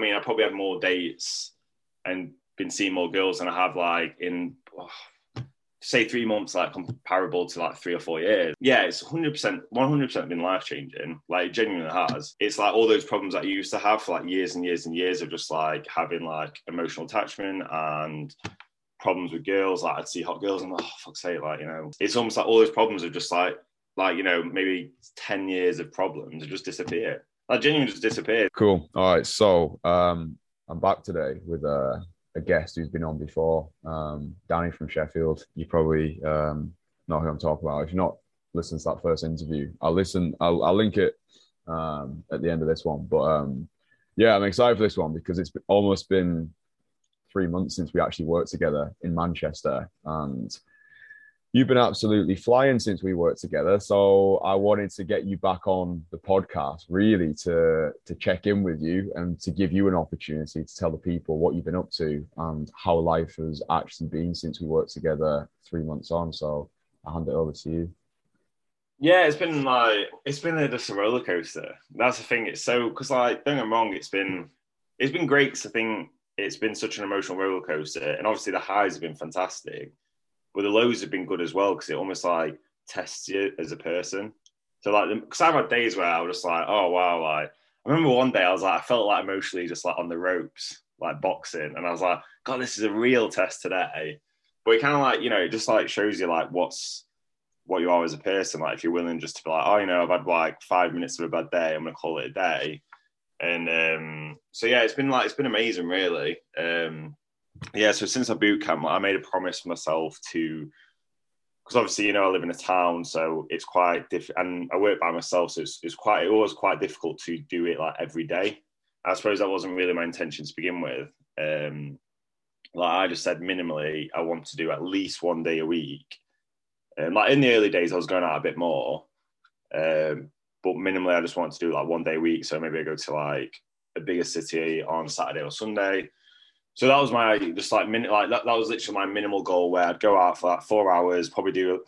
I mean? I probably had more dates and been seeing more girls than I have like in oh, say three months, like comparable to like three or four years. Yeah, it's 100%, 100% been life changing. Like it genuinely has. It's like all those problems that you used to have for like years and years and years of just like having like emotional attachment and problems with girls. Like I'd see hot girls and oh fuck's sake, like you know, it's almost like all those problems are just like like you know maybe ten years of problems just disappeared. Like genuinely just disappeared. Cool. All right. So um, I'm back today with uh, a guest who's been on before, um, Danny from Sheffield. You probably um, know who I'm talking about. If you're not listening to that first interview, I'll listen. I'll, I'll link it um, at the end of this one. But um, yeah, I'm excited for this one because it's almost been three months since we actually worked together in Manchester, and you've been absolutely flying since we worked together. So I wanted to get you back on the podcast, really to to check in with you and to give you an opportunity to tell the people what you've been up to and how life has actually been since we worked together three months on. So I hand it over to you. Yeah, it's been like it's been just a roller coaster. That's the thing. It's so because like don't get me wrong, it's been it's been great. Cause I think it's been such an emotional roller coaster, and obviously the highs have been fantastic, but the lows have been good as well because it almost like tests you as a person. So like, because I've had days where I was just like, oh wow, like I remember one day I was like, I felt like emotionally just like on the ropes, like boxing, and I was like, God, this is a real test today. But it kind of like you know, it just like shows you like what's what you are as a person. Like if you're willing just to be like, oh, you know, I've had like five minutes of a bad day, I'm gonna call it a day and um, so yeah, it's been like it's been amazing, really. Um, yeah, so since I boot camp, I made a promise myself to, because obviously you know I live in a town, so it's quite different, and I work by myself, so it's, it's quite it was quite difficult to do it like every day. I suppose that wasn't really my intention to begin with. Um, like I just said, minimally, I want to do at least one day a week. Um, like in the early days, I was going out a bit more, um, but minimally, I just want to do like one day a week. So maybe I go to like a bigger city on Saturday or Sunday. So that was my just like minute like that, that was literally my minimal goal where I'd go out for like four hours, probably do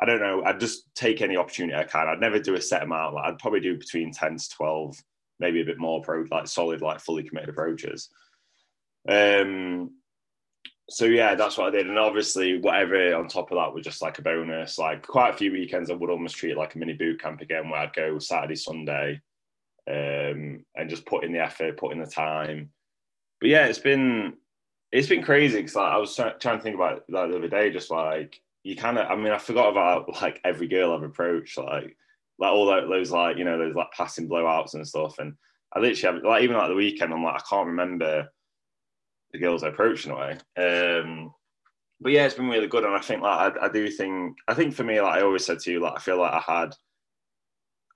I don't know, I'd just take any opportunity I can. I'd never do a set amount. Like I'd probably do between 10 to 12, maybe a bit more pro like solid, like fully committed approaches. Um so yeah, that's what I did. And obviously, whatever on top of that was just like a bonus. Like quite a few weekends, I would almost treat it like a mini boot camp again, where I'd go Saturday, Sunday, um, and just put in the effort, put in the time. But yeah, it's been it's been crazy because like, I was trying to think about that the other day, just like you kind of. I mean, I forgot about like every girl I've approached, like like all those like you know those like passing blowouts and stuff. And I literally have, like even like the weekend, I'm like I can't remember the girls I approached in a way. Um, but yeah, it's been really good, and I think like I, I, do think I think for me, like I always said to you, like I feel like I had,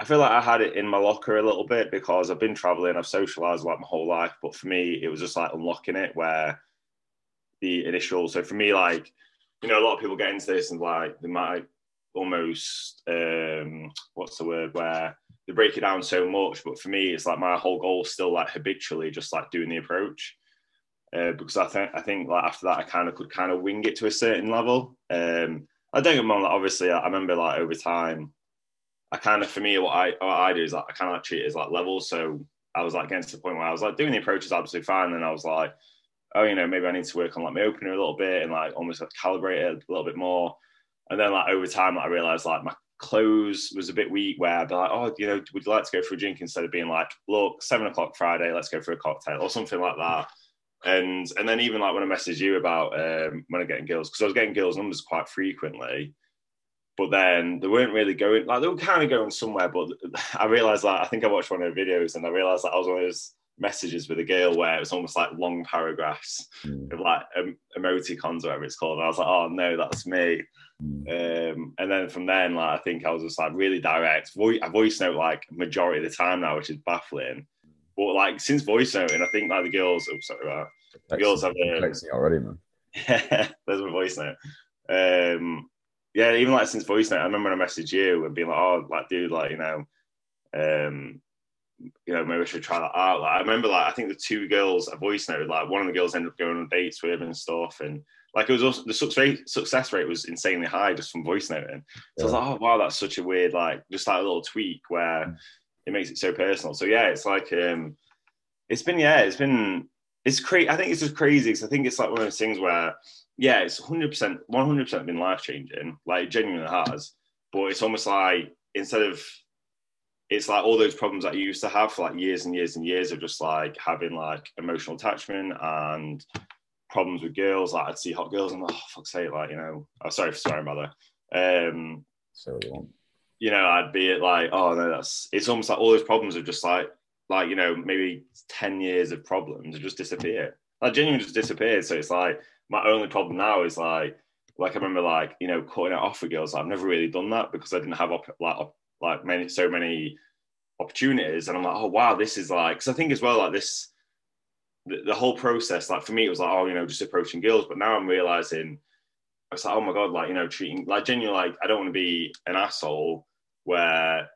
I feel like I had it in my locker a little bit because I've been traveling, I've socialized like my whole life, but for me, it was just like unlocking it where the initial. So for me, like you know, a lot of people get into this and like they might almost um what's the word where they break it down so much, but for me, it's like my whole goal still like habitually just like doing the approach uh, because I think I think like after that I kind of could kind of wing it to a certain level. Um, I don't get. Like, obviously, I remember like over time, I kind of for me what I what I do is like I kind of treat it as like levels. So I was like getting to the point where I was like doing the approaches absolutely fine, and I was like, oh, you know, maybe I need to work on like my opener a little bit and like almost like calibrate it a little bit more. And then like over time, like, I realized like my close was a bit weak where I'd be like, oh, you know, would you like to go for a drink instead of being like, look, seven o'clock Friday, let's go for a cocktail or something like that. And and then even like when I messaged you about um, when I'm getting girls, because I was getting girls' numbers quite frequently, but then they weren't really going like they were kind of going somewhere. But I realized that like, I think I watched one of the videos and I realized that like, I was one of those messages with a girl where it was almost like long paragraphs mm. of like um, emoticons or whatever it's called. And I was like, oh no, that's me. Mm. Um, and then from then, like I think I was just like really direct. Voice, I voice note like majority of the time now, which is baffling. But like since voice noting, I think like the girls. Oh, sorry, right. The girls have um, already, man. Yeah, there's my voice note. Um, yeah, even like since voice note, I remember when I messaged you and being like, "Oh, like, dude, like, you know, um, you know, maybe I should try that out." Like, I remember, like, I think the two girls I voice noted, like, one of the girls ended up going on dates with him and stuff, and like, it was also the success rate was insanely high just from voice noting. So yeah. I was like, "Oh, wow, that's such a weird, like, just like a little tweak where." Mm it makes it so personal. So yeah, it's like um, it's been yeah, it's been it's crazy. I think it's just crazy because I think it's like one of those things where yeah, it's hundred percent, one hundred percent been life changing, like genuinely has. But it's almost like instead of it's like all those problems that you used to have for like years and years and years of just like having like emotional attachment and problems with girls. Like I'd see hot girls and oh fuck's sake, like you know, oh sorry for swearing, brother. Um, so you know, I'd be like, oh no, that's it's almost like all those problems are just like like you know maybe ten years of problems just disappear. Like genuinely just disappeared. So it's like my only problem now is like like I remember like you know cutting it off with girls. I've never really done that because I didn't have op- like op- like many so many opportunities and i'm like oh wow this is like because i think as well like this the, the, whole process like for me it was like oh you know just approaching girls but now i'm realizing it's like oh my god like you know treating like genuinely like i don't want to be an asshole where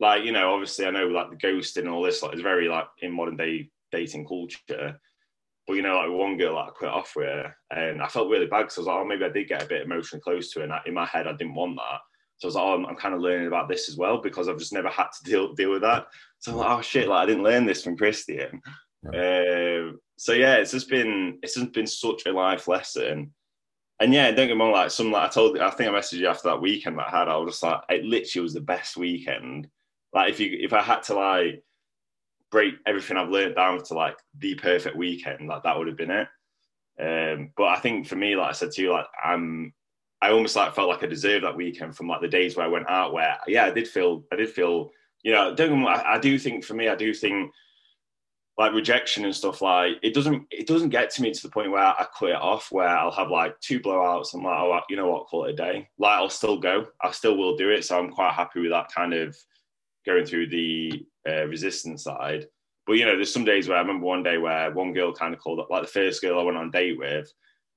like you know obviously i know like the ghosting and all this like is very like in modern day dating culture but you know like one girl like, i quit off with and i felt really bad because i was like oh maybe i did get a bit emotionally close to her and in my head i didn't want that so I was like, oh, I'm, I'm, kind of learning about this as well because I've just never had to deal deal with that. So I'm like, oh shit, like I didn't learn this from Christian. Yeah. Um, so yeah, it's just been it's just been such a life lesson. And yeah, don't get me wrong, like some like I told I think I messaged you after that weekend that I had, I was just like, it literally was the best weekend. Like if you if I had to like break everything I've learned down to like the perfect weekend, like that would have been it. Um, but I think for me, like I said to you, like I'm I almost like felt like I deserved that weekend from like the days where I went out. Where yeah, I did feel I did feel you know don't I, I do think for me I do think like rejection and stuff like it doesn't it doesn't get to me to the point where I quit off where I'll have like two blowouts and like oh you know what call it a day like I'll still go I still will do it so I'm quite happy with that kind of going through the uh, resistance side but you know there's some days where I remember one day where one girl kind of called up like the first girl I went on date with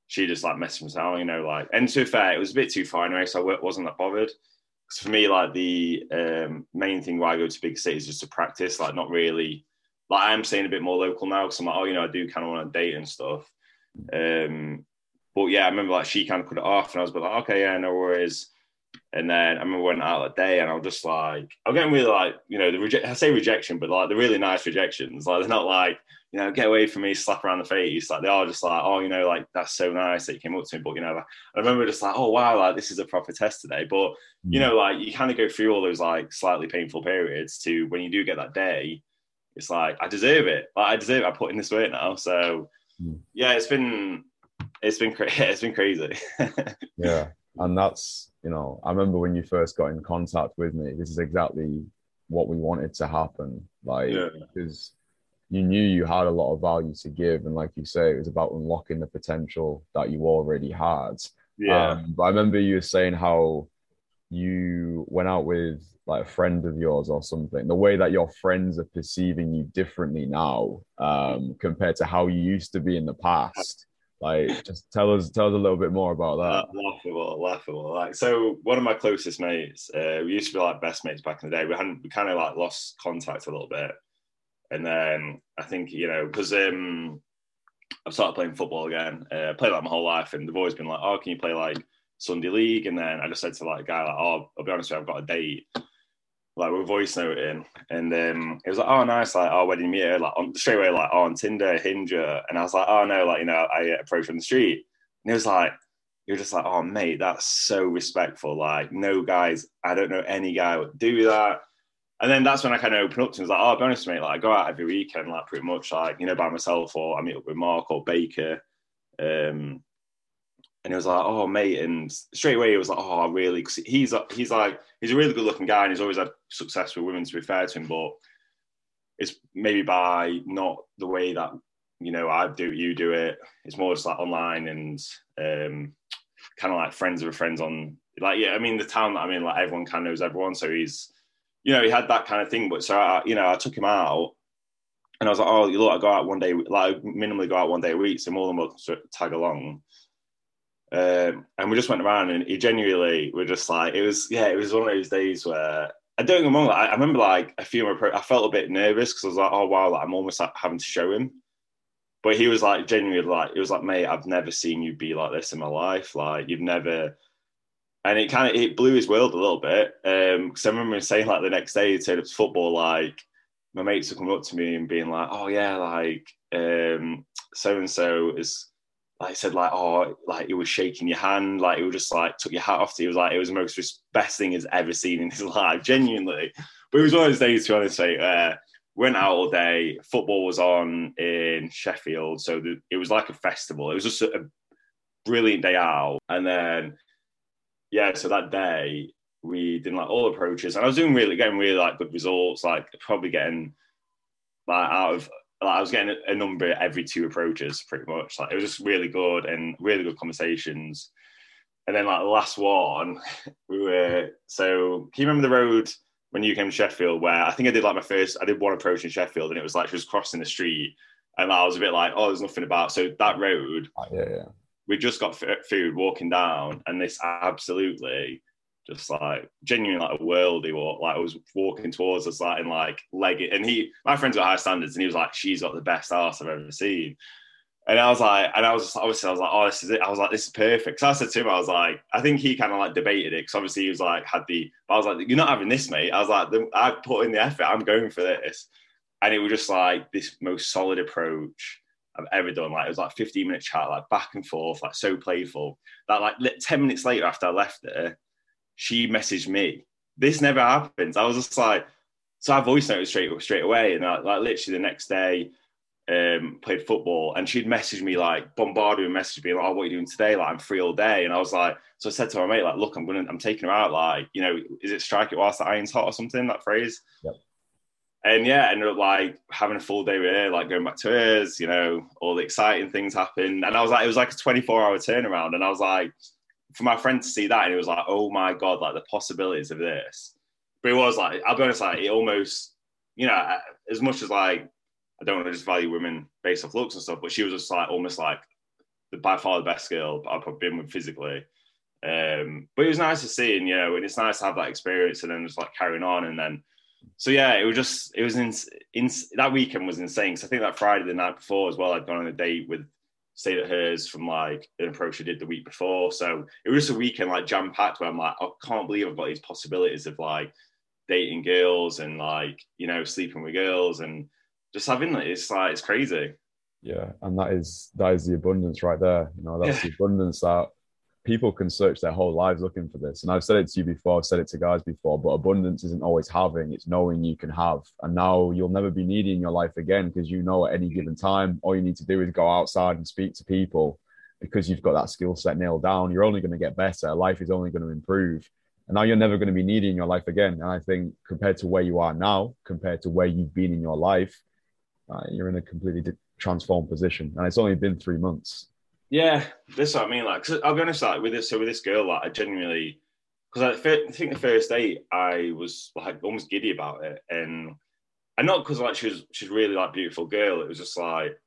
she just like messaged me saying, you know, like, and to fair, it was a bit too far anyway, so I wasn't that bothered. Because for me, like, the um, main thing why I go to big cities is just to practice, like, not really, like, I'm staying a bit more local now because I'm like, oh, you know, I do kind of want to date and stuff. Um, but yeah, I remember like she kind of put it off, and I was like, okay, yeah, no worries. And then I remember went out that day, and I was just like, I'm getting really like, you know, the reject. I say rejection, but like the really nice rejections. Like they're not like, you know, get away from me, slap around the face. Like they are just like, oh, you know, like that's so nice that you came up to me. But you know, I remember just like, oh wow, like this is a proper test today. But you mm. know, like you kind of go through all those like slightly painful periods to when you do get that day, it's like I deserve it. Like I deserve it. I put in this work now. So mm. yeah, it's been it's been cra- it's been crazy. yeah, and that's you know, I remember when you first got in contact with me. This is exactly what we wanted to happen. Like because you knew you had a lot of value to give, and like you say, it was about unlocking the potential that you already had. Yeah. Um, but I remember you were saying how you went out with like a friend of yours or something. The way that your friends are perceiving you differently now um, compared to how you used to be in the past. Like, just tell us, tell us a little bit more about that. Uh, laughable, laughable. Like, so one of my closest mates, uh, we used to be like best mates back in the day. We hadn't, we kind of like lost contact a little bit. And then I think, you know, because um, I've started playing football again. Uh, I played like my whole life, and they've always been like, "Oh, can you play like Sunday league?" And then I just said to like a guy, like, "Oh, I'll be honest with you, I've got a date." Like we're voice noting, and um, it was like, "Oh, nice!" Like, "Oh, wedding meet? Like on, straight away, like, "Oh, on Tinder, Hinge," and I was like, "Oh no!" Like you know, I approached from the street, and it was like, "You're just like, oh mate, that's so respectful." Like, no guys, I don't know any guy would do that and then that's when I kind of opened up to him. Like, oh, I'll be honest, mate, like I go out every weekend, like pretty much like, you know, by myself or I meet up with Mark or Baker. Um, and he was like, oh, mate. And straight away he was like, oh, really? Cause he's, he's like, he's a really good looking guy and he's always had success with women to be fair to him, but it's maybe by not the way that, you know, I do, it, you do it. It's more just like online and um, kind of like friends of friends on, like, yeah, I mean, the town that I'm in, like everyone kind of knows everyone. So he's, you know, he had that kind of thing. But so, I, you know, I took him out and I was like, oh, you look, I go out one day, like minimally go out one day a week. So more than welcome to tag along. Um, and we just went around and he genuinely were just like, it was, yeah, it was one of those days where I don't get wrong. Like, I remember like a few more, I felt a bit nervous because I was like, oh, wow, like, I'm almost like having to show him. But he was like, genuinely like, it was like, mate, I've never seen you be like this in my life. Like, you've never, and it kind of it blew his world a little bit. Um, because I remember him saying like the next day he turned up to football like my mates are coming up to me and being like, "Oh yeah, like um, so and so is." Like said, like oh, like he was shaking your hand, like he was just like took your hat off to you. It was like it was the most best thing he's ever seen in his life, genuinely. But it was one of those days, to be honest, uh, went out all day. Football was on in Sheffield, so the, it was like a festival. It was just a, a brilliant day out, and then yeah, so that day we did like all approaches, and I was doing really getting really like good results, like probably getting like out of like I was getting a, number every two approaches, pretty much. Like it was just really good and really good conversations. And then like the last one, we were so can you remember the road when you came to Sheffield where I think I did like my first I did one approach in Sheffield and it was like she was crossing the street and I was a bit like oh there's nothing about so that road oh, yeah yeah we just got food walking down and this absolutely just like genuinely like a worldie walk. Like I was walking towards us like in like leg it. And he, my friends were high standards, and he was like, "She's got the best ass I've ever seen." And I was like, and I was just, obviously I was like, "Oh, this is it." I was like, "This is perfect." So I said to him, I was like, I think he kind of like debated it because obviously he was like had the. I was like, "You're not having this, mate." I was like, "I put in the effort. I'm going for this," and it was just like this most solid approach. I've ever done. Like it was like 15 minute chat, like back and forth, like so playful. That like 10 minutes later after I left there, she messaged me. This never happens. I was just like, so I voice noted straight straight away, and I, like literally the next day, um, played football, and she'd message me like bombarded with messages being like, "Oh, what are you doing today? Like, I'm free all day." And I was like, so I said to my mate, like, "Look, I'm gonna, I'm taking her out. Like, you know, is it strike it whilst the iron's hot or something? That phrase." Yep. And yeah, ended up like having a full day with her, like going back to hers, you know, all the exciting things happened. And I was like, it was like a 24 hour turnaround. And I was like, for my friend to see that and it was like, oh my god, like the possibilities of this. But it was like, I'll be honest, like it almost, you know, as much as like I don't want to just value women based off looks and stuff, but she was just like almost like the by far the best girl I've probably been with physically. Um, but it was nice to see, and you know, and it's nice to have that experience and then just like carrying on, and then so yeah, it was just it was in, in that weekend was insane. Because I think that Friday the night before as well, I'd gone on a date with stayed at hers from like an approach I did the week before. So it was just a weekend like jam packed where I'm like, I can't believe I've got these possibilities of like dating girls and like, you know, sleeping with girls and just having it. It's like, it's crazy. Yeah. And that is, that is the abundance right there. You know, that's the abundance that people can search their whole lives looking for this. And I've said it to you before, I've said it to guys before, but abundance isn't always having, it's knowing you can have. And now you'll never be needy in your life again because you know at any given time, all you need to do is go outside and speak to people because you've got that skill set nailed down. You're only going to get better. Life is only going to improve. And now you're never going to be needy in your life again. And I think compared to where you are now, compared to where you've been in your life, uh, you're in a completely transformed position. And it's only been three months. Yeah, this what I mean. Like, i I'll be honest, like with this, so with this girl, like I genuinely, because I, think the first date I was like almost giddy about it, and and not because like she was she's really like beautiful girl. It was just like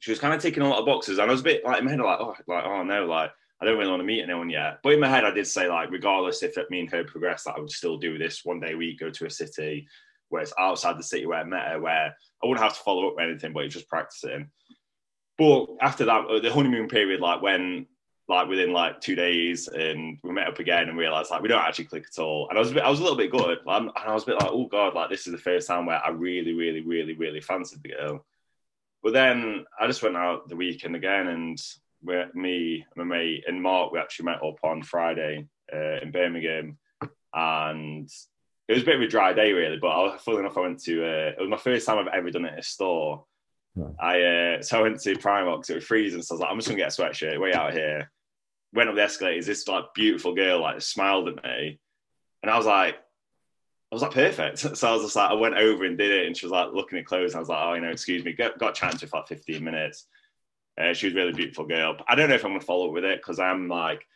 she was kind of ticking a lot of boxes, and I was a bit like in my head like oh like oh no like I don't really want to meet anyone yet. But in my head I did say like regardless if it, me and her progress, that I would still do this one day a week, go to a city where it's outside the city where I met her, where I wouldn't have to follow up with anything, but it's just practicing. But after that, uh, the honeymoon period, like when like within like two days, and we met up again and realized like we don't actually click at all. And I was a bit, I was a little bit good, and I was a bit like, oh god, like this is the first time where I really, really, really, really fancied the girl. But then I just went out the weekend again, and we me, my mate, and Mark, we actually met up on Friday uh, in Birmingham, and it was a bit of a dry day really. But I, was full enough, I went to uh, it was my first time I've ever done it at a store, I uh, so I went to Primark, it was freezing, so I was like, I'm just gonna get a sweatshirt, way out here. Went up the escalators, this like beautiful girl like smiled at me, and I was like, I was like perfect. So I was just like, I went over and did it, and she was like looking at clothes, and I was like, oh, you know, excuse me, got, got chatting for like 15 minutes. Uh, she was really beautiful girl. I don't know if I'm gonna follow up with it because I'm like,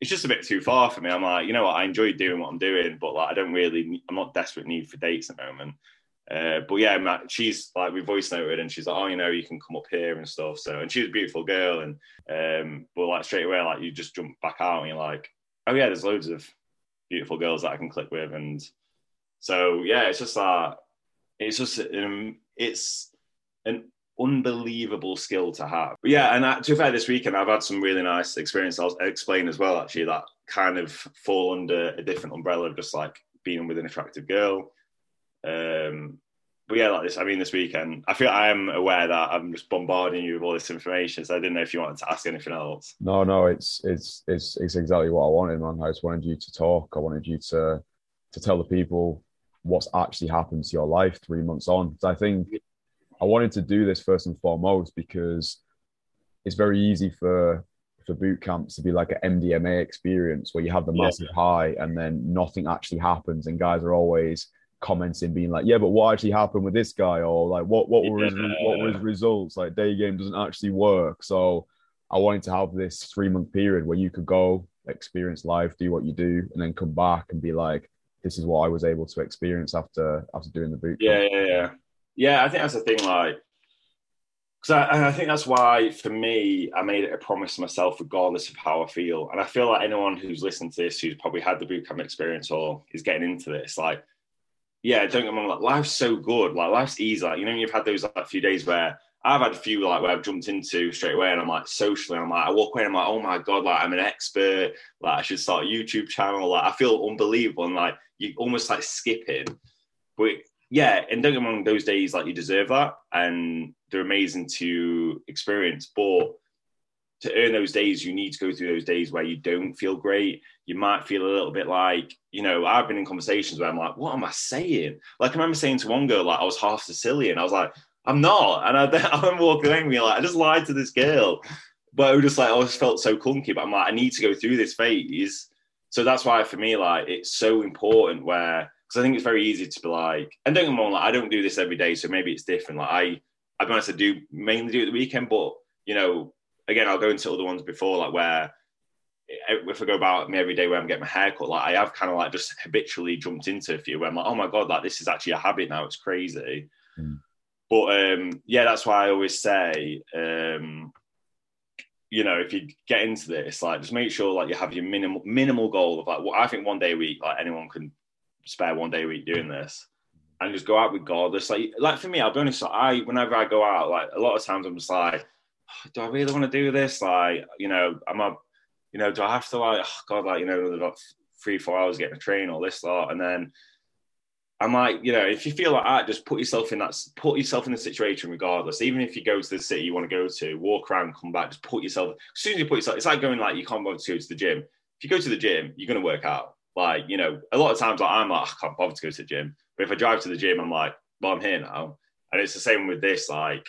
it's just a bit too far for me. I'm like, you know what, I enjoy doing what I'm doing, but like, I don't really, I'm not desperate need for dates at the moment. Uh, but yeah, Matt, she's like we voice noted, and she's like, oh, you know, you can come up here and stuff. So, and she's a beautiful girl, and um, but like straight away, like you just jump back out, and you're like, oh yeah, there's loads of beautiful girls that I can click with, and so yeah, it's just like it's just um, it's an unbelievable skill to have. But yeah, and uh, to be fair, this weekend I've had some really nice experience. I'll explain as well, actually, that kind of fall under a different umbrella of just like being with an attractive girl. Um, but yeah, like this. I mean, this weekend, I feel I am aware that I'm just bombarding you with all this information. So I didn't know if you wanted to ask anything else. No, no, it's it's it's it's exactly what I wanted, man. I just wanted you to talk. I wanted you to to tell the people what's actually happened to your life three months on. So I think I wanted to do this first and foremost because it's very easy for for boot camps to be like an MDMA experience where you have the massive yeah. high and then nothing actually happens, and guys are always commenting, being like, "Yeah, but what actually happened with this guy?" or like, "What what were his what were his results?" Like, day game doesn't actually work. So, I wanted to have this three month period where you could go experience life, do what you do, and then come back and be like, "This is what I was able to experience after after doing the boot." Yeah, yeah, yeah, yeah. I think that's the thing. Like, because I, I, think that's why for me I made it a promise to myself, regardless of how I feel. And I feel like anyone who's listened to this, who's probably had the bootcamp experience or is getting into this, like yeah, don't get me wrong, like life's so good, like life's easy. Like, you know, you've had those like few days where I've had a few like where I've jumped into straight away and I'm like socially, I'm like, I walk away and I'm like, oh my God, like I'm an expert, like I should start a YouTube channel. Like I feel unbelievable and like you almost like skipping. But yeah, and don't get me wrong, those days like you deserve that and they're amazing to experience. But to earn those days, you need to go through those days where you don't feel great. You might feel a little bit like, you know, I've been in conversations where I'm like, what am I saying? Like, I remember saying to one girl, like, I was half Sicilian. I was like, I'm not. And I, I walking and being like, I just lied to this girl. But I was just like, I always felt so clunky. But I'm like, I need to go through this phase. So that's why for me, like, it's so important where, because I think it's very easy to be like, and don't get me wrong, like, I don't do this every day. So maybe it's different. Like, I, I've honest, I do mainly do it the weekend, but, you know, again, I'll go into other ones before, like where if I go about me every day where I'm getting my hair cut, like I have kind of like just habitually jumped into a few where I'm like, oh my god, like this is actually a habit now. It's crazy. Mm. But um, yeah, that's why I always say, um, you know, if you get into this, like just make sure like you have your minimal minimal goal of like what I think one day a week, like anyone can spare one day a week doing this. And just go out regardless. Like, like for me, I'll be honest. I whenever I go out, like a lot of times I'm just like, do I really want to do this? Like, you know, am I, you know, do I have to like, oh God, like, you know, like three, four hours getting a train or this lot, and then I'm like, you know, if you feel like that, just put yourself in that, put yourself in the situation regardless. Even if you go to the city you want to go to, walk around, come back, just put yourself. As soon as you put yourself, it's like going like you can't bother to go to the gym. If you go to the gym, you're going to work out. Like, you know, a lot of times like, I'm like, I can't bother to go to the gym. But if I drive to the gym, I'm like, well, I'm here now. And it's the same with this. Like,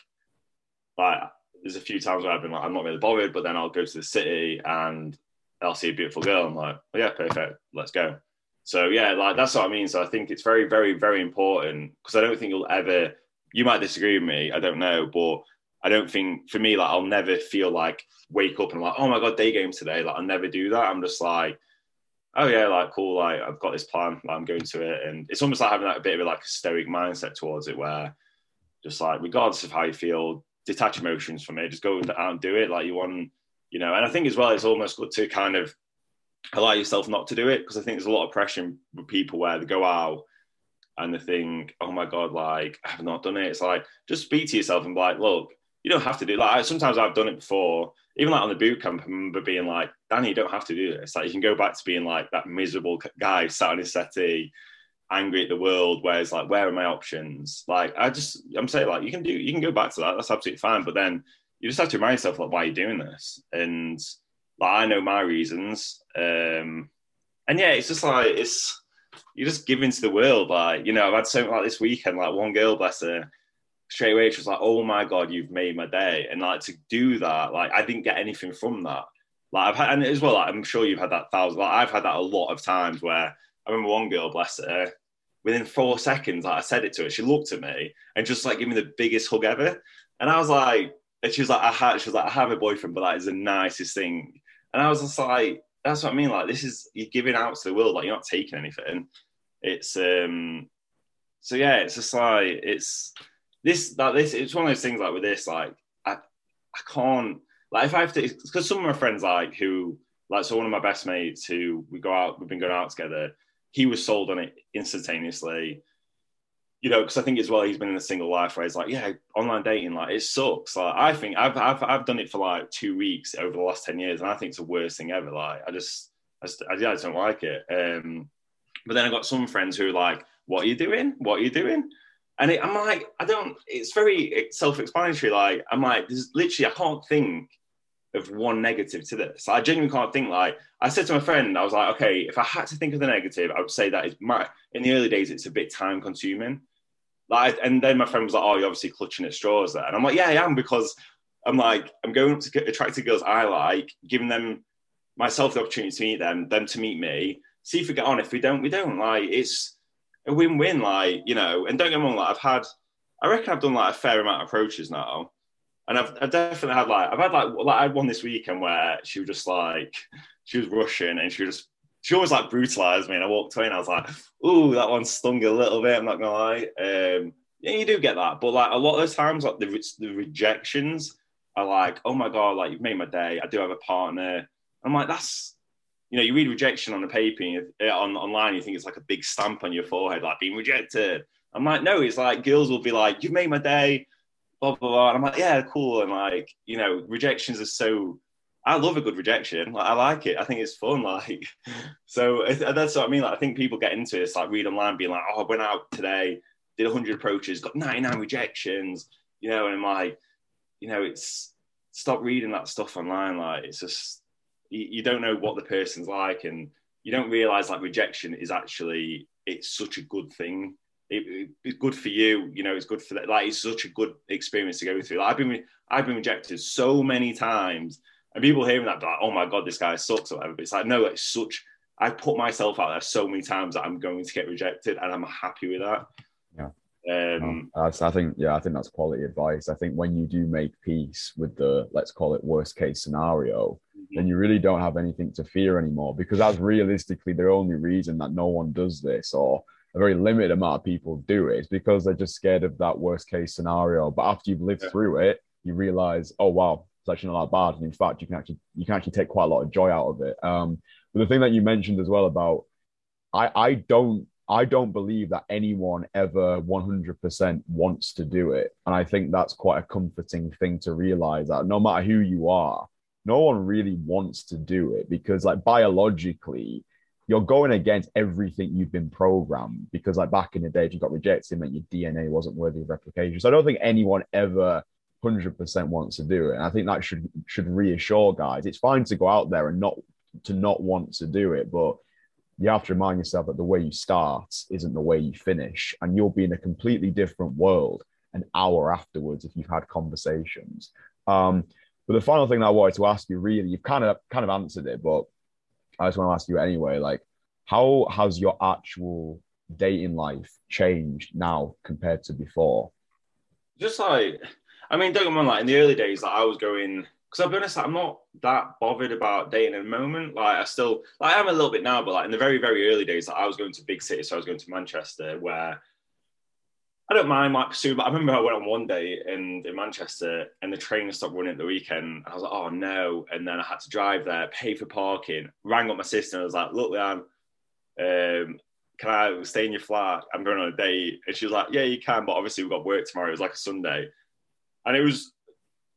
like there's a few times where I've been like, I'm not really bothered, but then I'll go to the city and I'll see a beautiful girl. I'm like, oh, yeah, perfect, let's go. So yeah, like that's what I mean. So I think it's very, very, very important because I don't think you'll ever. You might disagree with me. I don't know, but I don't think for me, like I'll never feel like wake up and like, oh my god, day game today. Like I'll never do that. I'm just like, oh yeah, like cool. Like I've got this plan. Like, I'm going to it, and it's almost like having that bit of a, like a stoic mindset towards it, where just like regardless of how you feel, detach emotions from it. Just go out and do it like you want, you know. And I think as well, it's almost good to kind of allow yourself not to do it because I think there's a lot of pressure with people where they go out and they think, oh my god, like I've not done it. It's like just speak to yourself and be like, look, you don't have to do. Like sometimes I've done it before, even like on the boot camp. I remember being like, Danny, you don't have to do this. Like you can go back to being like that miserable guy sat on his settee angry at the world whereas like where are my options? Like i just i'm saying like you can do you can go back to that. That's absolutely fine. But then you just have to remind yourself like why are you're doing this? And like i know my reasons. Um and yeah it's just like it's you just give into the world. Like you know i've had something like this weekend like one girl bless her straight away she was like oh my god you've made my day. And like to do that like i didn't get anything from that. Like i've had and as well like, i'm sure you've had that thousand like i've had that a lot of times where I remember one girl, bless her, within four seconds, like I said it to her, she looked at me and just like gave me the biggest hug ever. And I was like, and she was like, I had, she was like, I have a boyfriend, but that is the nicest thing. And I was just like, that's what I mean. Like, this is you're giving out to the world, like you're not taking anything. It's um, so yeah, it's just like it's this that this. It's one of those things like with this, like I I can't like if I have to because some of my friends like who like so one of my best mates who we go out, we've been going out together he was sold on it instantaneously. You know, because I think as well he's been in a single life where he's like, yeah, online dating, like it sucks. Like I think I've I've I've done it for like two weeks over the last ten years, and I think it's the worst thing ever. Like I just I just, I just don't like it. Um, but then I got some friends who are like, what are you doing? What are you doing? And it, I'm like, I don't. It's very self-explanatory. Like I'm like, there's literally, I can't think of one negative to this. I genuinely can't think like I said to my friend, I was like, okay, if I had to think of the negative, I would say that is my in the early days, it's a bit time consuming. Like, and then my friend was like, oh, you're obviously clutching at straws there, and I'm like, yeah, I am because I'm like, I'm going up to attractive girls I like, giving them myself the opportunity to meet them, them to meet me. See if we get on. If we don't, we don't. Like, it's a win-win. Like, you know, and don't get me wrong. Like, I've had, I reckon I've done like a fair amount of approaches now and I've, I've, definitely had like I've had like like I had one this weekend where she was just like she was rushing and she was just she always like brutalized me and I walked away and I was like, ooh, that one stung a little bit. I'm not gonna lie. Um, yeah, you do get that, but like a lot of times, like the the rejections are like, oh my god, like you've made my day. I do have a partner. I'm like, that's you know, you read rejection on the paper you, uh, on online, you think it's like a big stamp on your forehead, like being rejected. I'm like, no, it's like girls will be like, you've made my day blah blah blah. And I'm like, yeah, cool. And like, you know, rejections are so. I love a good rejection. Like, I like it. I think it's fun. Like, so uh, that's what I mean. Like, I think people get into. It's like read online, being like, oh, I went out today, did 100 approaches, got 99 rejections. You know, and I'm like, you know, it's stop reading that stuff online. Like, it's just you, you don't know what the person's like, and you don't realize like rejection is actually it's such a good thing it, it's good for you. You know, it's good for that. Like, it's such a good experience to go through. Like, I've been, I've been rejected so many times, and people hearing that, like, oh my god, this guy sucks or whatever. But it's like, no, it's such. I put myself out there so many times that I'm going to get rejected, and I'm happy with that. Yeah. Um, I think, yeah, I think that's quality advice. I think when you do make peace with the, let's call it worst case scenario, mm-hmm. then you really don't have anything to fear anymore because that's realistically the only reason that no one does this or a very limited amount of people do it. It's because they're just scared of that worst case scenario. But after you've lived yeah. through it, you realize, oh wow, it's actually not that bad. And in fact, you can actually you can actually take quite a lot of joy out of it. Um, but the thing that you mentioned as well about I I don't I don't believe that anyone ever 100% wants to do it. And I think that's quite a comforting thing to realize that no matter who you are, no one really wants to do it because, like, biologically, you're going against everything you've been programmed because like back in the day if you got rejected meant your dna wasn't worthy of replication. So i don't think anyone ever 100% wants to do it. And i think that should should reassure guys. It's fine to go out there and not to not want to do it but you have to remind yourself that the way you start isn't the way you finish and you'll be in a completely different world an hour afterwards if you've had conversations. Um, but the final thing that i wanted to ask you really you've kind of kind of answered it but I just want to ask you anyway, like, how has your actual dating life changed now compared to before? Just like, I mean, don't get me wrong, like in the early days, like I was going, because I'll be honest, I'm not that bothered about dating at the moment. Like, I still, like, I am a little bit now, but like in the very, very early days, like, I was going to big cities. So I was going to Manchester, where I don't mind like pursuing, but I remember I went on one day in, in Manchester and the train stopped running at the weekend. I was like, oh no. And then I had to drive there, pay for parking, rang up my sister and I was like, look, Leanne, um, can I stay in your flat? I'm going on a date. And she was like, yeah, you can. But obviously we've got work tomorrow. It was like a Sunday. And it was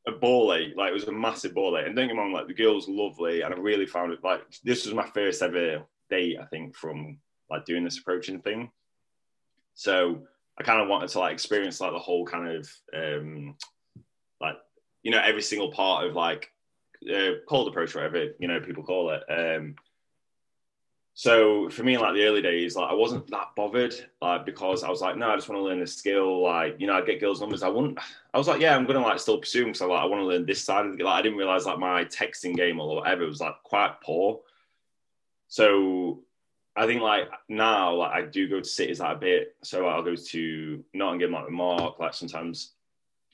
a ball ache. Like it was a massive ball ache. And don't get me wrong, like the girl was lovely. And I really found it like, this was my first ever date, I think, from like doing this approaching thing. So, I kind of wanted to like experience like the whole kind of um, like you know every single part of like uh, cold approach, whatever you know people call it. Um, so for me, like the early days, like I wasn't that bothered, like because I was like, no, I just want to learn the skill. Like you know, I get girls' numbers. I wouldn't. I was like, yeah, I'm gonna like still pursue them because I like I want to learn this side of the. Like I didn't realize like my texting game or whatever was like quite poor. So I think like now, like I do go to cities like a bit. So I'll go to Nottingham, like with Mark. Like sometimes,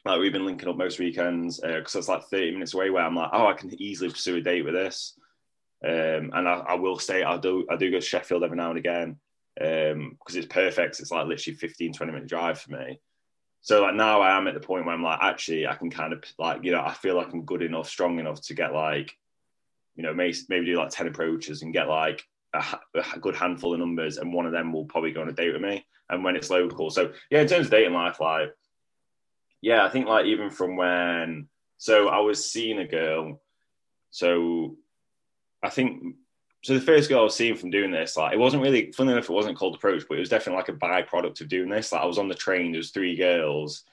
like we've been linking up most weekends because uh, it's like thirty minutes away. Where I'm like, oh, I can easily pursue a date with this. Um, and I, I, will stay. I do. I do go to Sheffield every now and again because um, it's perfect. It's like literally 15, 20 minute drive for me. So like now I am at the point where I'm like, actually, I can kind of like, you know, I feel like I'm good enough, strong enough to get like, you know, maybe, maybe do like 10 approaches and get like a, a, good handful of numbers, and one of them will probably go on a date with me. And when it's local, so yeah, in terms of dating life, like yeah, I think like even from when so I was seeing a girl, so I think so the first girl I was seeing from doing this, like it wasn't really, funny enough, it wasn't cold approach, but it was definitely like a byproduct of doing this. Like I was on the train, there was three girls,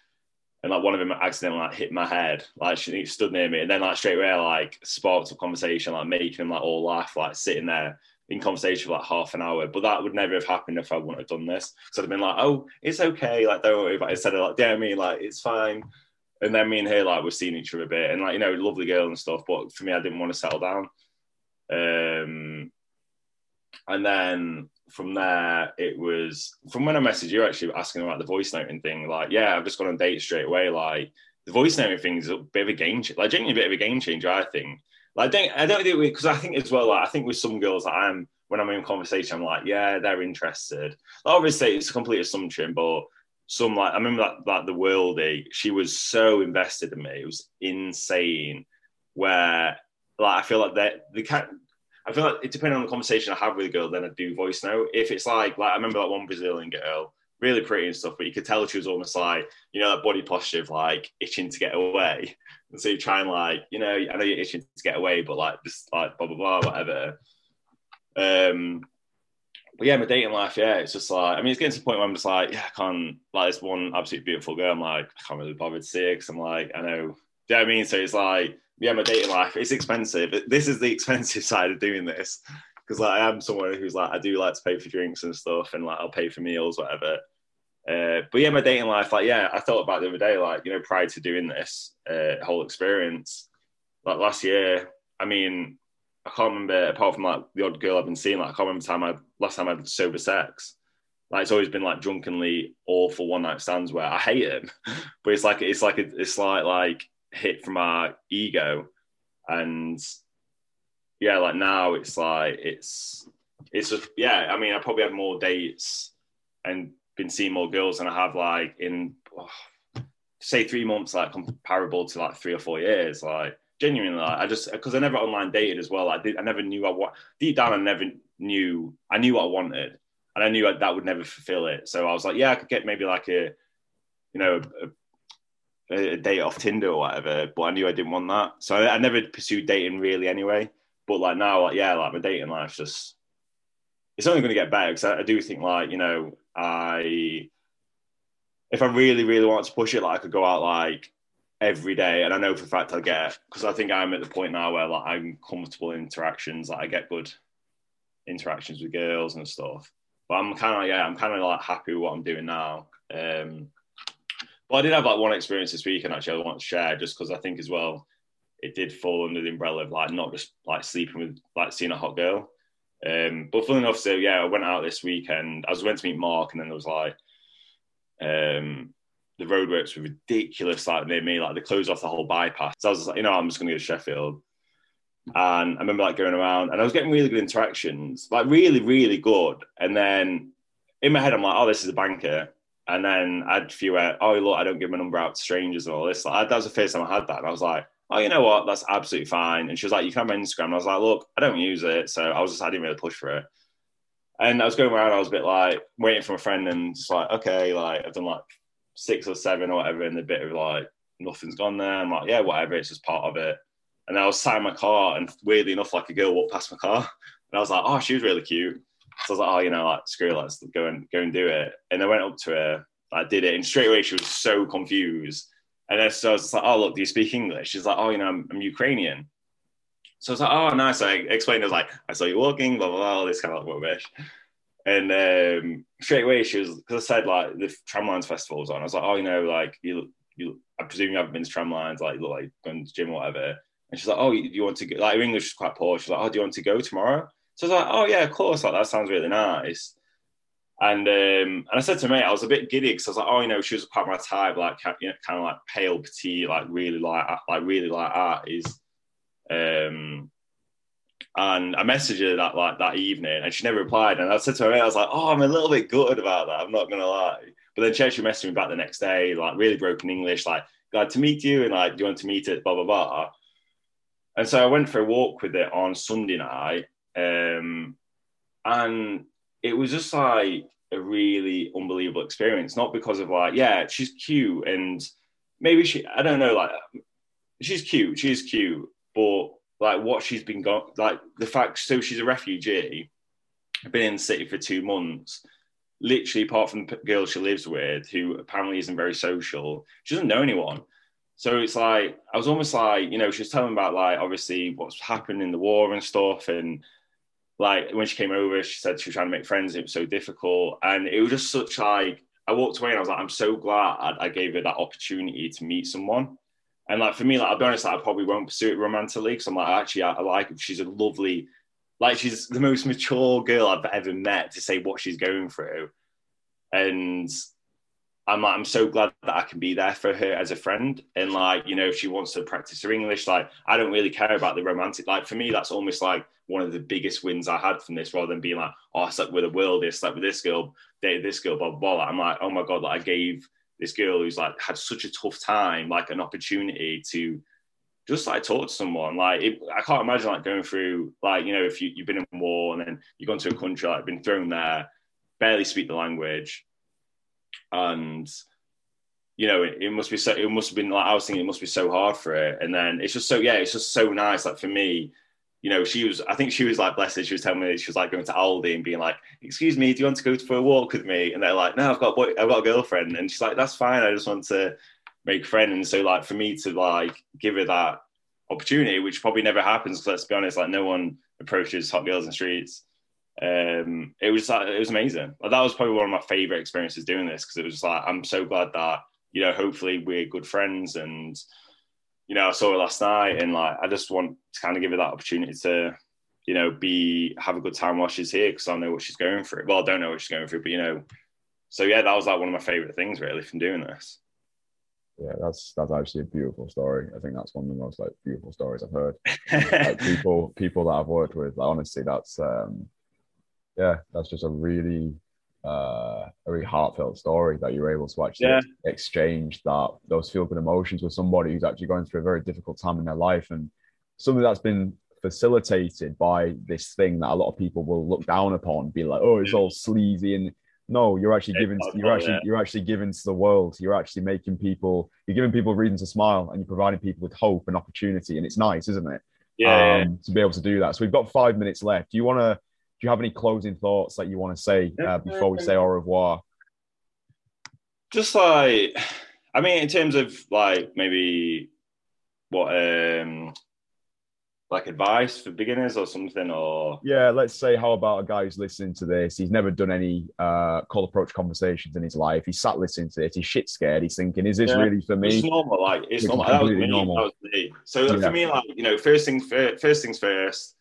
and like one of them accidentally like hit my head. Like she stood near me, and then like straight away like sparked a conversation, like making them like all laugh, like sitting there in conversation for like half an hour. But that would never have happened if I wouldn't have done this. So I'd have been like, oh, it's okay, like don't worry about it. Instead of like, I mean, like it's fine. And then me and her like we're seeing each other a bit, and like you know, lovely girl and stuff. But for me, I didn't want to settle down. Um, and then from there, it was from when I messaged you actually asking about the voice noting thing. Like, yeah, I've just gone on date straight away. Like, the voice noting thing is a bit of a game. Like, genuinely a bit of a game changer, I think. Like, I don't, I don't think because I think as well. Like, I think with some girls, that I'm when I'm in conversation, I'm like, yeah, they're interested. Like, obviously, it's a complete assumption, but some like I remember that like the worldie, she was so invested in me. It was insane. Where like I feel like that the cat I feel like it depends on the conversation I have with a girl, then I do voice note. If it's like, like I remember that one Brazilian girl, really pretty and stuff, but you could tell she was almost like, you know, that body posture of like itching to get away. And so you try and like, you know, I know you're itching to get away, but like just like blah blah blah, whatever. Um, but yeah, my dating life, yeah, it's just like, I mean, it's getting to the point where I'm just like, yeah, I can't, like, this one absolutely beautiful girl, I'm like, I can't really bother to see it because I'm like, I know, do you know what I mean? So it's like, yeah, my dating life, it's expensive. This is the expensive side of doing this because like I am someone who's like I do like to pay for drinks and stuff, and like I'll pay for meals, whatever. Uh, but yeah, my dating life, like yeah, I thought about the other day, like you know, prior to doing this uh, whole experience, like last year, I mean, I can't remember apart from like the odd girl I've been seeing, like I can't remember time I last time I had sober sex. Like it's always been like drunkenly awful one night stands where I hate it, but it's like it's like it's like like hit from our ego and yeah like now it's like it's it's just yeah i mean i probably had more dates and been seeing more girls than i have like in oh, say three months like comparable to like three or four years like genuinely like, i just because i never online dated as well i did i never knew i what deep down i never knew i knew what i wanted and i knew that, that would never fulfill it so i was like yeah i could get maybe like a you know a, a date off Tinder or whatever, but I knew I didn't want that. So I, I never pursued dating really anyway. But like now, like, yeah, like my dating life's just it's only going to get better because I, I, do think like you know I if I really really want to push it, like I could go out like every day, and I know for a fact I'll get because I think I'm at the point now where like I'm comfortable in interactions, like I get good interactions with girls and stuff. But I'm kind of yeah, I'm kind of like happy with what I'm doing now. Um, well, I did have like one experience this weekend actually I want to share just because I think as well it did fall under the umbrella of like not just like sleeping with like seeing a hot girl. Um, but funny enough, so yeah, I went out this weekend. I was went to meet Mark, and then there was like um, the roadworks were ridiculous, like near me, like they closed off the whole bypass. So I was like, you know, I'm just going to go to Sheffield. And I remember like going around, and I was getting really good interactions, like really, really good. And then in my head, I'm like, oh, this is a banker. And then I had a few, uh, oh, look, I don't give my number out to strangers and all this. Like, that was the first time I had that. And I was like, oh, you know what? That's absolutely fine. And she was like, you can have my Instagram. And I was like, look, I don't use it. So I was just, I didn't really push for it. And I was going around, I was a bit like waiting for a friend and just like, okay, like I've done like six or seven or whatever. And a bit of like, nothing's gone there. I'm like, yeah, whatever. It's just part of it. And I was sat in my car and weirdly enough, like a girl walked past my car. And I was like, oh, she was really cute. So I was like, oh, you know, like screw it, let's go and go and do it. And I went up to her, I did it, and straight away she was so confused. And then so I was like, oh look, do you speak English? She's like, oh, you know, I'm, I'm Ukrainian. So I was like, oh, nice. I explained, I was like, I saw you walking, blah, blah, blah, all this kind of rubbish. And um, straight away, she was, because I said, like, the Tramlines Festival was on. I was like, oh, you know, like, you, you I presume you haven't been to Tramlines, like, look like going to gym or whatever. And she's like, oh, do you want to go? Like, her English is quite poor. She's like, oh, do you want to go tomorrow? So I was like, oh yeah, of course. Like that sounds really nice. And um, and I said to me, I was a bit giddy because I was like, oh, you know, she was quite my type, like you know, kind of like pale, petite, like really like like really like art is. Um, and I messaged her that like that evening, and she never replied. And I said to her, I was like, oh, I'm a little bit gutted about that. I'm not gonna lie. But then she actually messaged me back the next day, like really broken English, like glad to meet you, and like, do you want to meet it? Blah blah blah. And so I went for a walk with it on Sunday night, um, and it was just like a really unbelievable experience. Not because of like, yeah, she's cute and maybe she, I don't know, like she's cute, she's cute, but like what she's been got, like the fact. So she's a refugee, been in the city for two months. Literally, apart from the girl she lives with, who apparently isn't very social, she doesn't know anyone. So it's like I was almost like, you know, she was telling about like obviously what's happened in the war and stuff, and like when she came over, she said she was trying to make friends. It was so difficult, and it was just such like I walked away and I was like, I'm so glad I gave her that opportunity to meet someone. And like for me, like I'll be honest, like, I probably won't pursue it romantically because I'm like, actually, I, I like. She's a lovely, like she's the most mature girl I've ever met to say what she's going through, and I'm like, I'm so glad that I can be there for her as a friend. And like, you know, if she wants to practice her English, like I don't really care about the romantic. Like for me, that's almost like one of the biggest wins I had from this, rather than being like, oh, I slept with a world, I slept with this girl, dated this girl, blah blah blah. I'm like, oh my god, like I gave this girl who's like had such a tough time, like an opportunity to just like talk to someone. Like it, I can't imagine like going through like you know if you you've been in war and then you've gone to a country like been thrown there, barely speak the language and you know, it, it, must be so. It must have been like I was thinking. It must be so hard for it. And then it's just so yeah. It's just so nice. Like for me, you know, she was. I think she was like blessed. She was telling me she was like going to Aldi and being like, "Excuse me, do you want to go for a walk with me?" And they're like, "No, I've got a boy, I've got a girlfriend." And she's like, "That's fine. I just want to make friends." And so like for me to like give her that opportunity, which probably never happens. Let's be honest. Like no one approaches hot girls in the streets um, it was it was amazing. Like, that was probably one of my favorite experiences doing this because it was like I'm so glad that you know hopefully we're good friends and you know I saw her last night and like I just want to kind of give her that opportunity to you know be have a good time while she's here because I know what she's going through. Well, I don't know what she's going through, but you know, so yeah, that was like one of my favorite things really from doing this. Yeah, that's that's actually a beautiful story. I think that's one of the most like beautiful stories I've heard. like, people people that I've worked with, like, honestly, that's um yeah, that's just a really uh, a really heartfelt story that you're able to actually yeah. exchange that those feel good emotions with somebody who's actually going through a very difficult time in their life and something that's been facilitated by this thing that a lot of people will look down upon, be like, oh, it's all sleazy and no, you're actually giving you're actually yeah. you're actually giving to the world. You're actually making people you're giving people reason to smile and you're providing people with hope and opportunity. And it's nice, isn't it? Yeah. Um, to be able to do that. So we've got five minutes left. Do you want to do you have any closing thoughts that you want to say uh, before we say au revoir? Just like, I mean, in terms of like maybe what, um, like advice for beginners or something, or yeah, let's say how about a guy who's listening to this? He's never done any uh, cold approach conversations in his life. He's sat listening to it. He's shit scared. He's thinking, "Is this yeah. really for me?" It's normal. Like it's normal. That was, me. normal. That was me. So yeah. for me, like you know, first things first, first things first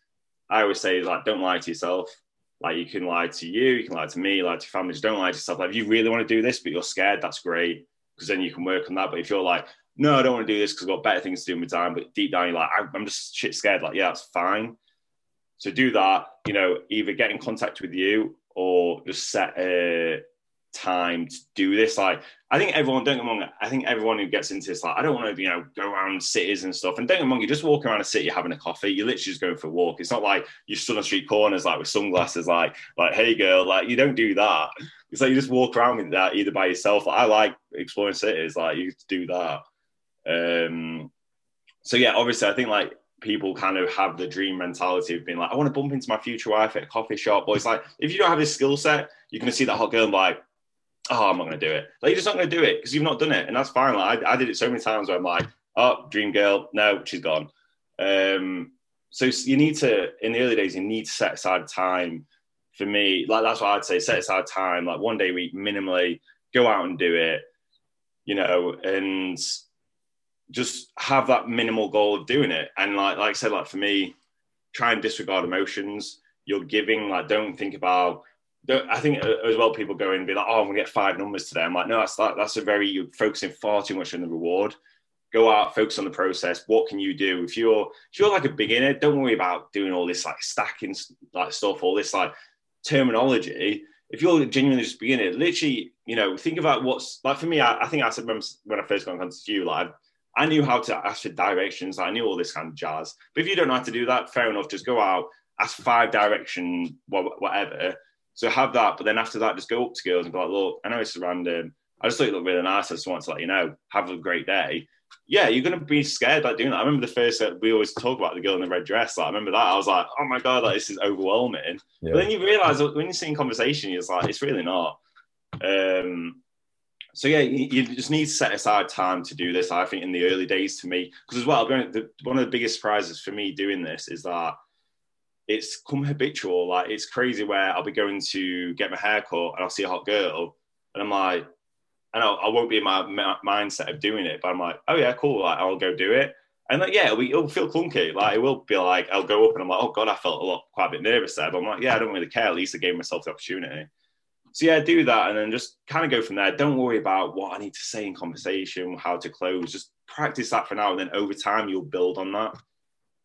I always say like, don't lie to yourself. Like you can lie to you, you can lie to me, lie to family. Just don't lie to yourself. Like if you really want to do this, but you're scared, that's great because then you can work on that. But if you're like, no, I don't want to do this because I've got better things to do in my time, but deep down you're like, I'm just shit scared. Like, yeah, that's fine. So do that. You know, either get in contact with you or just set a time to do this. Like, I think everyone, don't get me wrong, I think everyone who gets into this, like, I don't want to, you know, go around cities and stuff. And don't get me wrong, you just walk around a city having a coffee. You're literally just going for a walk. It's not like you stood on street corners, like with sunglasses, like, like, hey girl, like, you don't do that. It's like you just walk around with that either by yourself. Like, I like exploring cities, like, you do that. Um, so yeah, obviously, I think like people kind of have the dream mentality of being like, I want to bump into my future wife at a coffee shop. But it's like, if you don't have this skill set, you're going to see that hot girl and like, oh, I'm not going to do it. Like, you're just not going to do it because you've not done it. And that's fine. Like, I, I, did it so many times where I'm like, oh, dream girl, no, she's gone. Um, so you need to, in the early days, you need to set aside time for me. Like, that's what I'd say set aside time, like one day a week, minimally, go out and do it, you know, and just have that minimal goal of doing it. And like, like I said, like for me, try and disregard emotions. You're giving, like, don't think about, I think uh, as well, people go in and be like, "Oh, I'm gonna get five numbers today." I'm like, no, that's that, that's a very you're focusing far too much on the reward. Go out, focus on the process. What can you do if you're if you're like a beginner? Don't worry about doing all this like stacking like stuff, all this like terminology. If you're genuinely just beginner, literally, you know, think about what's like for me. I, I think I said when I first got in contact with you, like I knew how to ask for directions. I knew all this kind of jazz. But if you don't know how to do that, fair enough. Just go out, ask five direction, whatever so have that, but then after that, just go up to girls and be like, look, I know it's random. I just thought you look really nice. I just want to let you know. Have a great day. yeah, you're gonna be scared like doing that. I remember the first that we always talk about the girl in the red dress. Like, I remember that. I was like, oh my god, like this is overwhelming. Yeah. But then you realize when you're seeing conversation, it's like it's really not. Um, so yeah, you, you, just need to set aside time to do this. I think in the early days to me, because as well, the, one of the biggest surprises for me doing this is that it's come habitual. Like it's crazy where I'll be going to get my hair cut and I'll see a hot girl and I'm like, and I'll, I will not be in my, my, mindset of doing it, but I'm like, oh yeah, cool, like I'll go do it. And like, yeah, it'll, be, it'll feel clunky. Like it will be like, I'll go up and I'm like, oh god, I felt a lot, quite a bit nervous there. But I'm like, yeah, I don't really care. At least I gave myself the opportunity. So yeah, do that and then just kind of go from there. Don't worry about what I need to say in conversation, how to close. Just practice that for now, and then over time you'll build on that.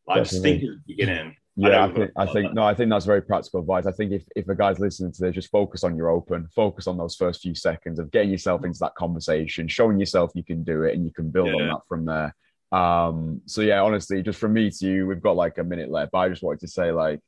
Like Definitely. just think at the beginning. Yeah, I, I think I think that. no, I think that's very practical advice. I think if, if a guy's listening to this, just focus on your open, focus on those first few seconds of getting yourself into that conversation, showing yourself you can do it, and you can build yeah. on that from there. Um, so yeah, honestly, just from me to you, we've got like a minute left. But I just wanted to say, like,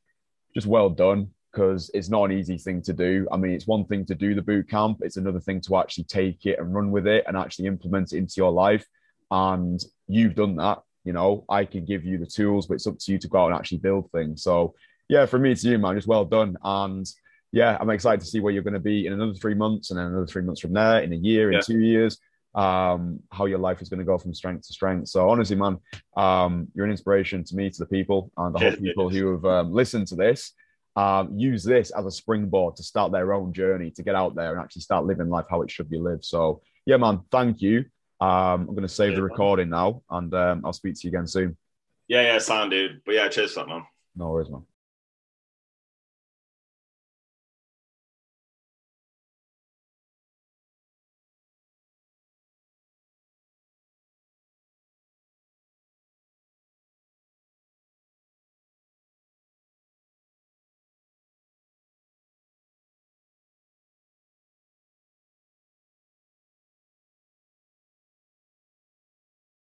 just well done because it's not an easy thing to do. I mean, it's one thing to do the boot camp; it's another thing to actually take it and run with it and actually implement it into your life. And you've done that you know, I can give you the tools, but it's up to you to go out and actually build things. So, yeah, from me to you, man, just well done. And yeah, I'm excited to see where you're going to be in another three months and then another three months from there, in a year, in two years, um, how your life is going to go from strength to strength. So, honestly, man, um, you're an inspiration to me, to the people, and the hope people who have um, listened to this um, use this as a springboard to start their own journey, to get out there and actually start living life how it should be lived. So, yeah, man, thank you. Um, I'm going to save yeah, the recording now, and um, I'll speak to you again soon. Yeah, yeah, sound dude. But yeah, cheers for that, man. No worries, man.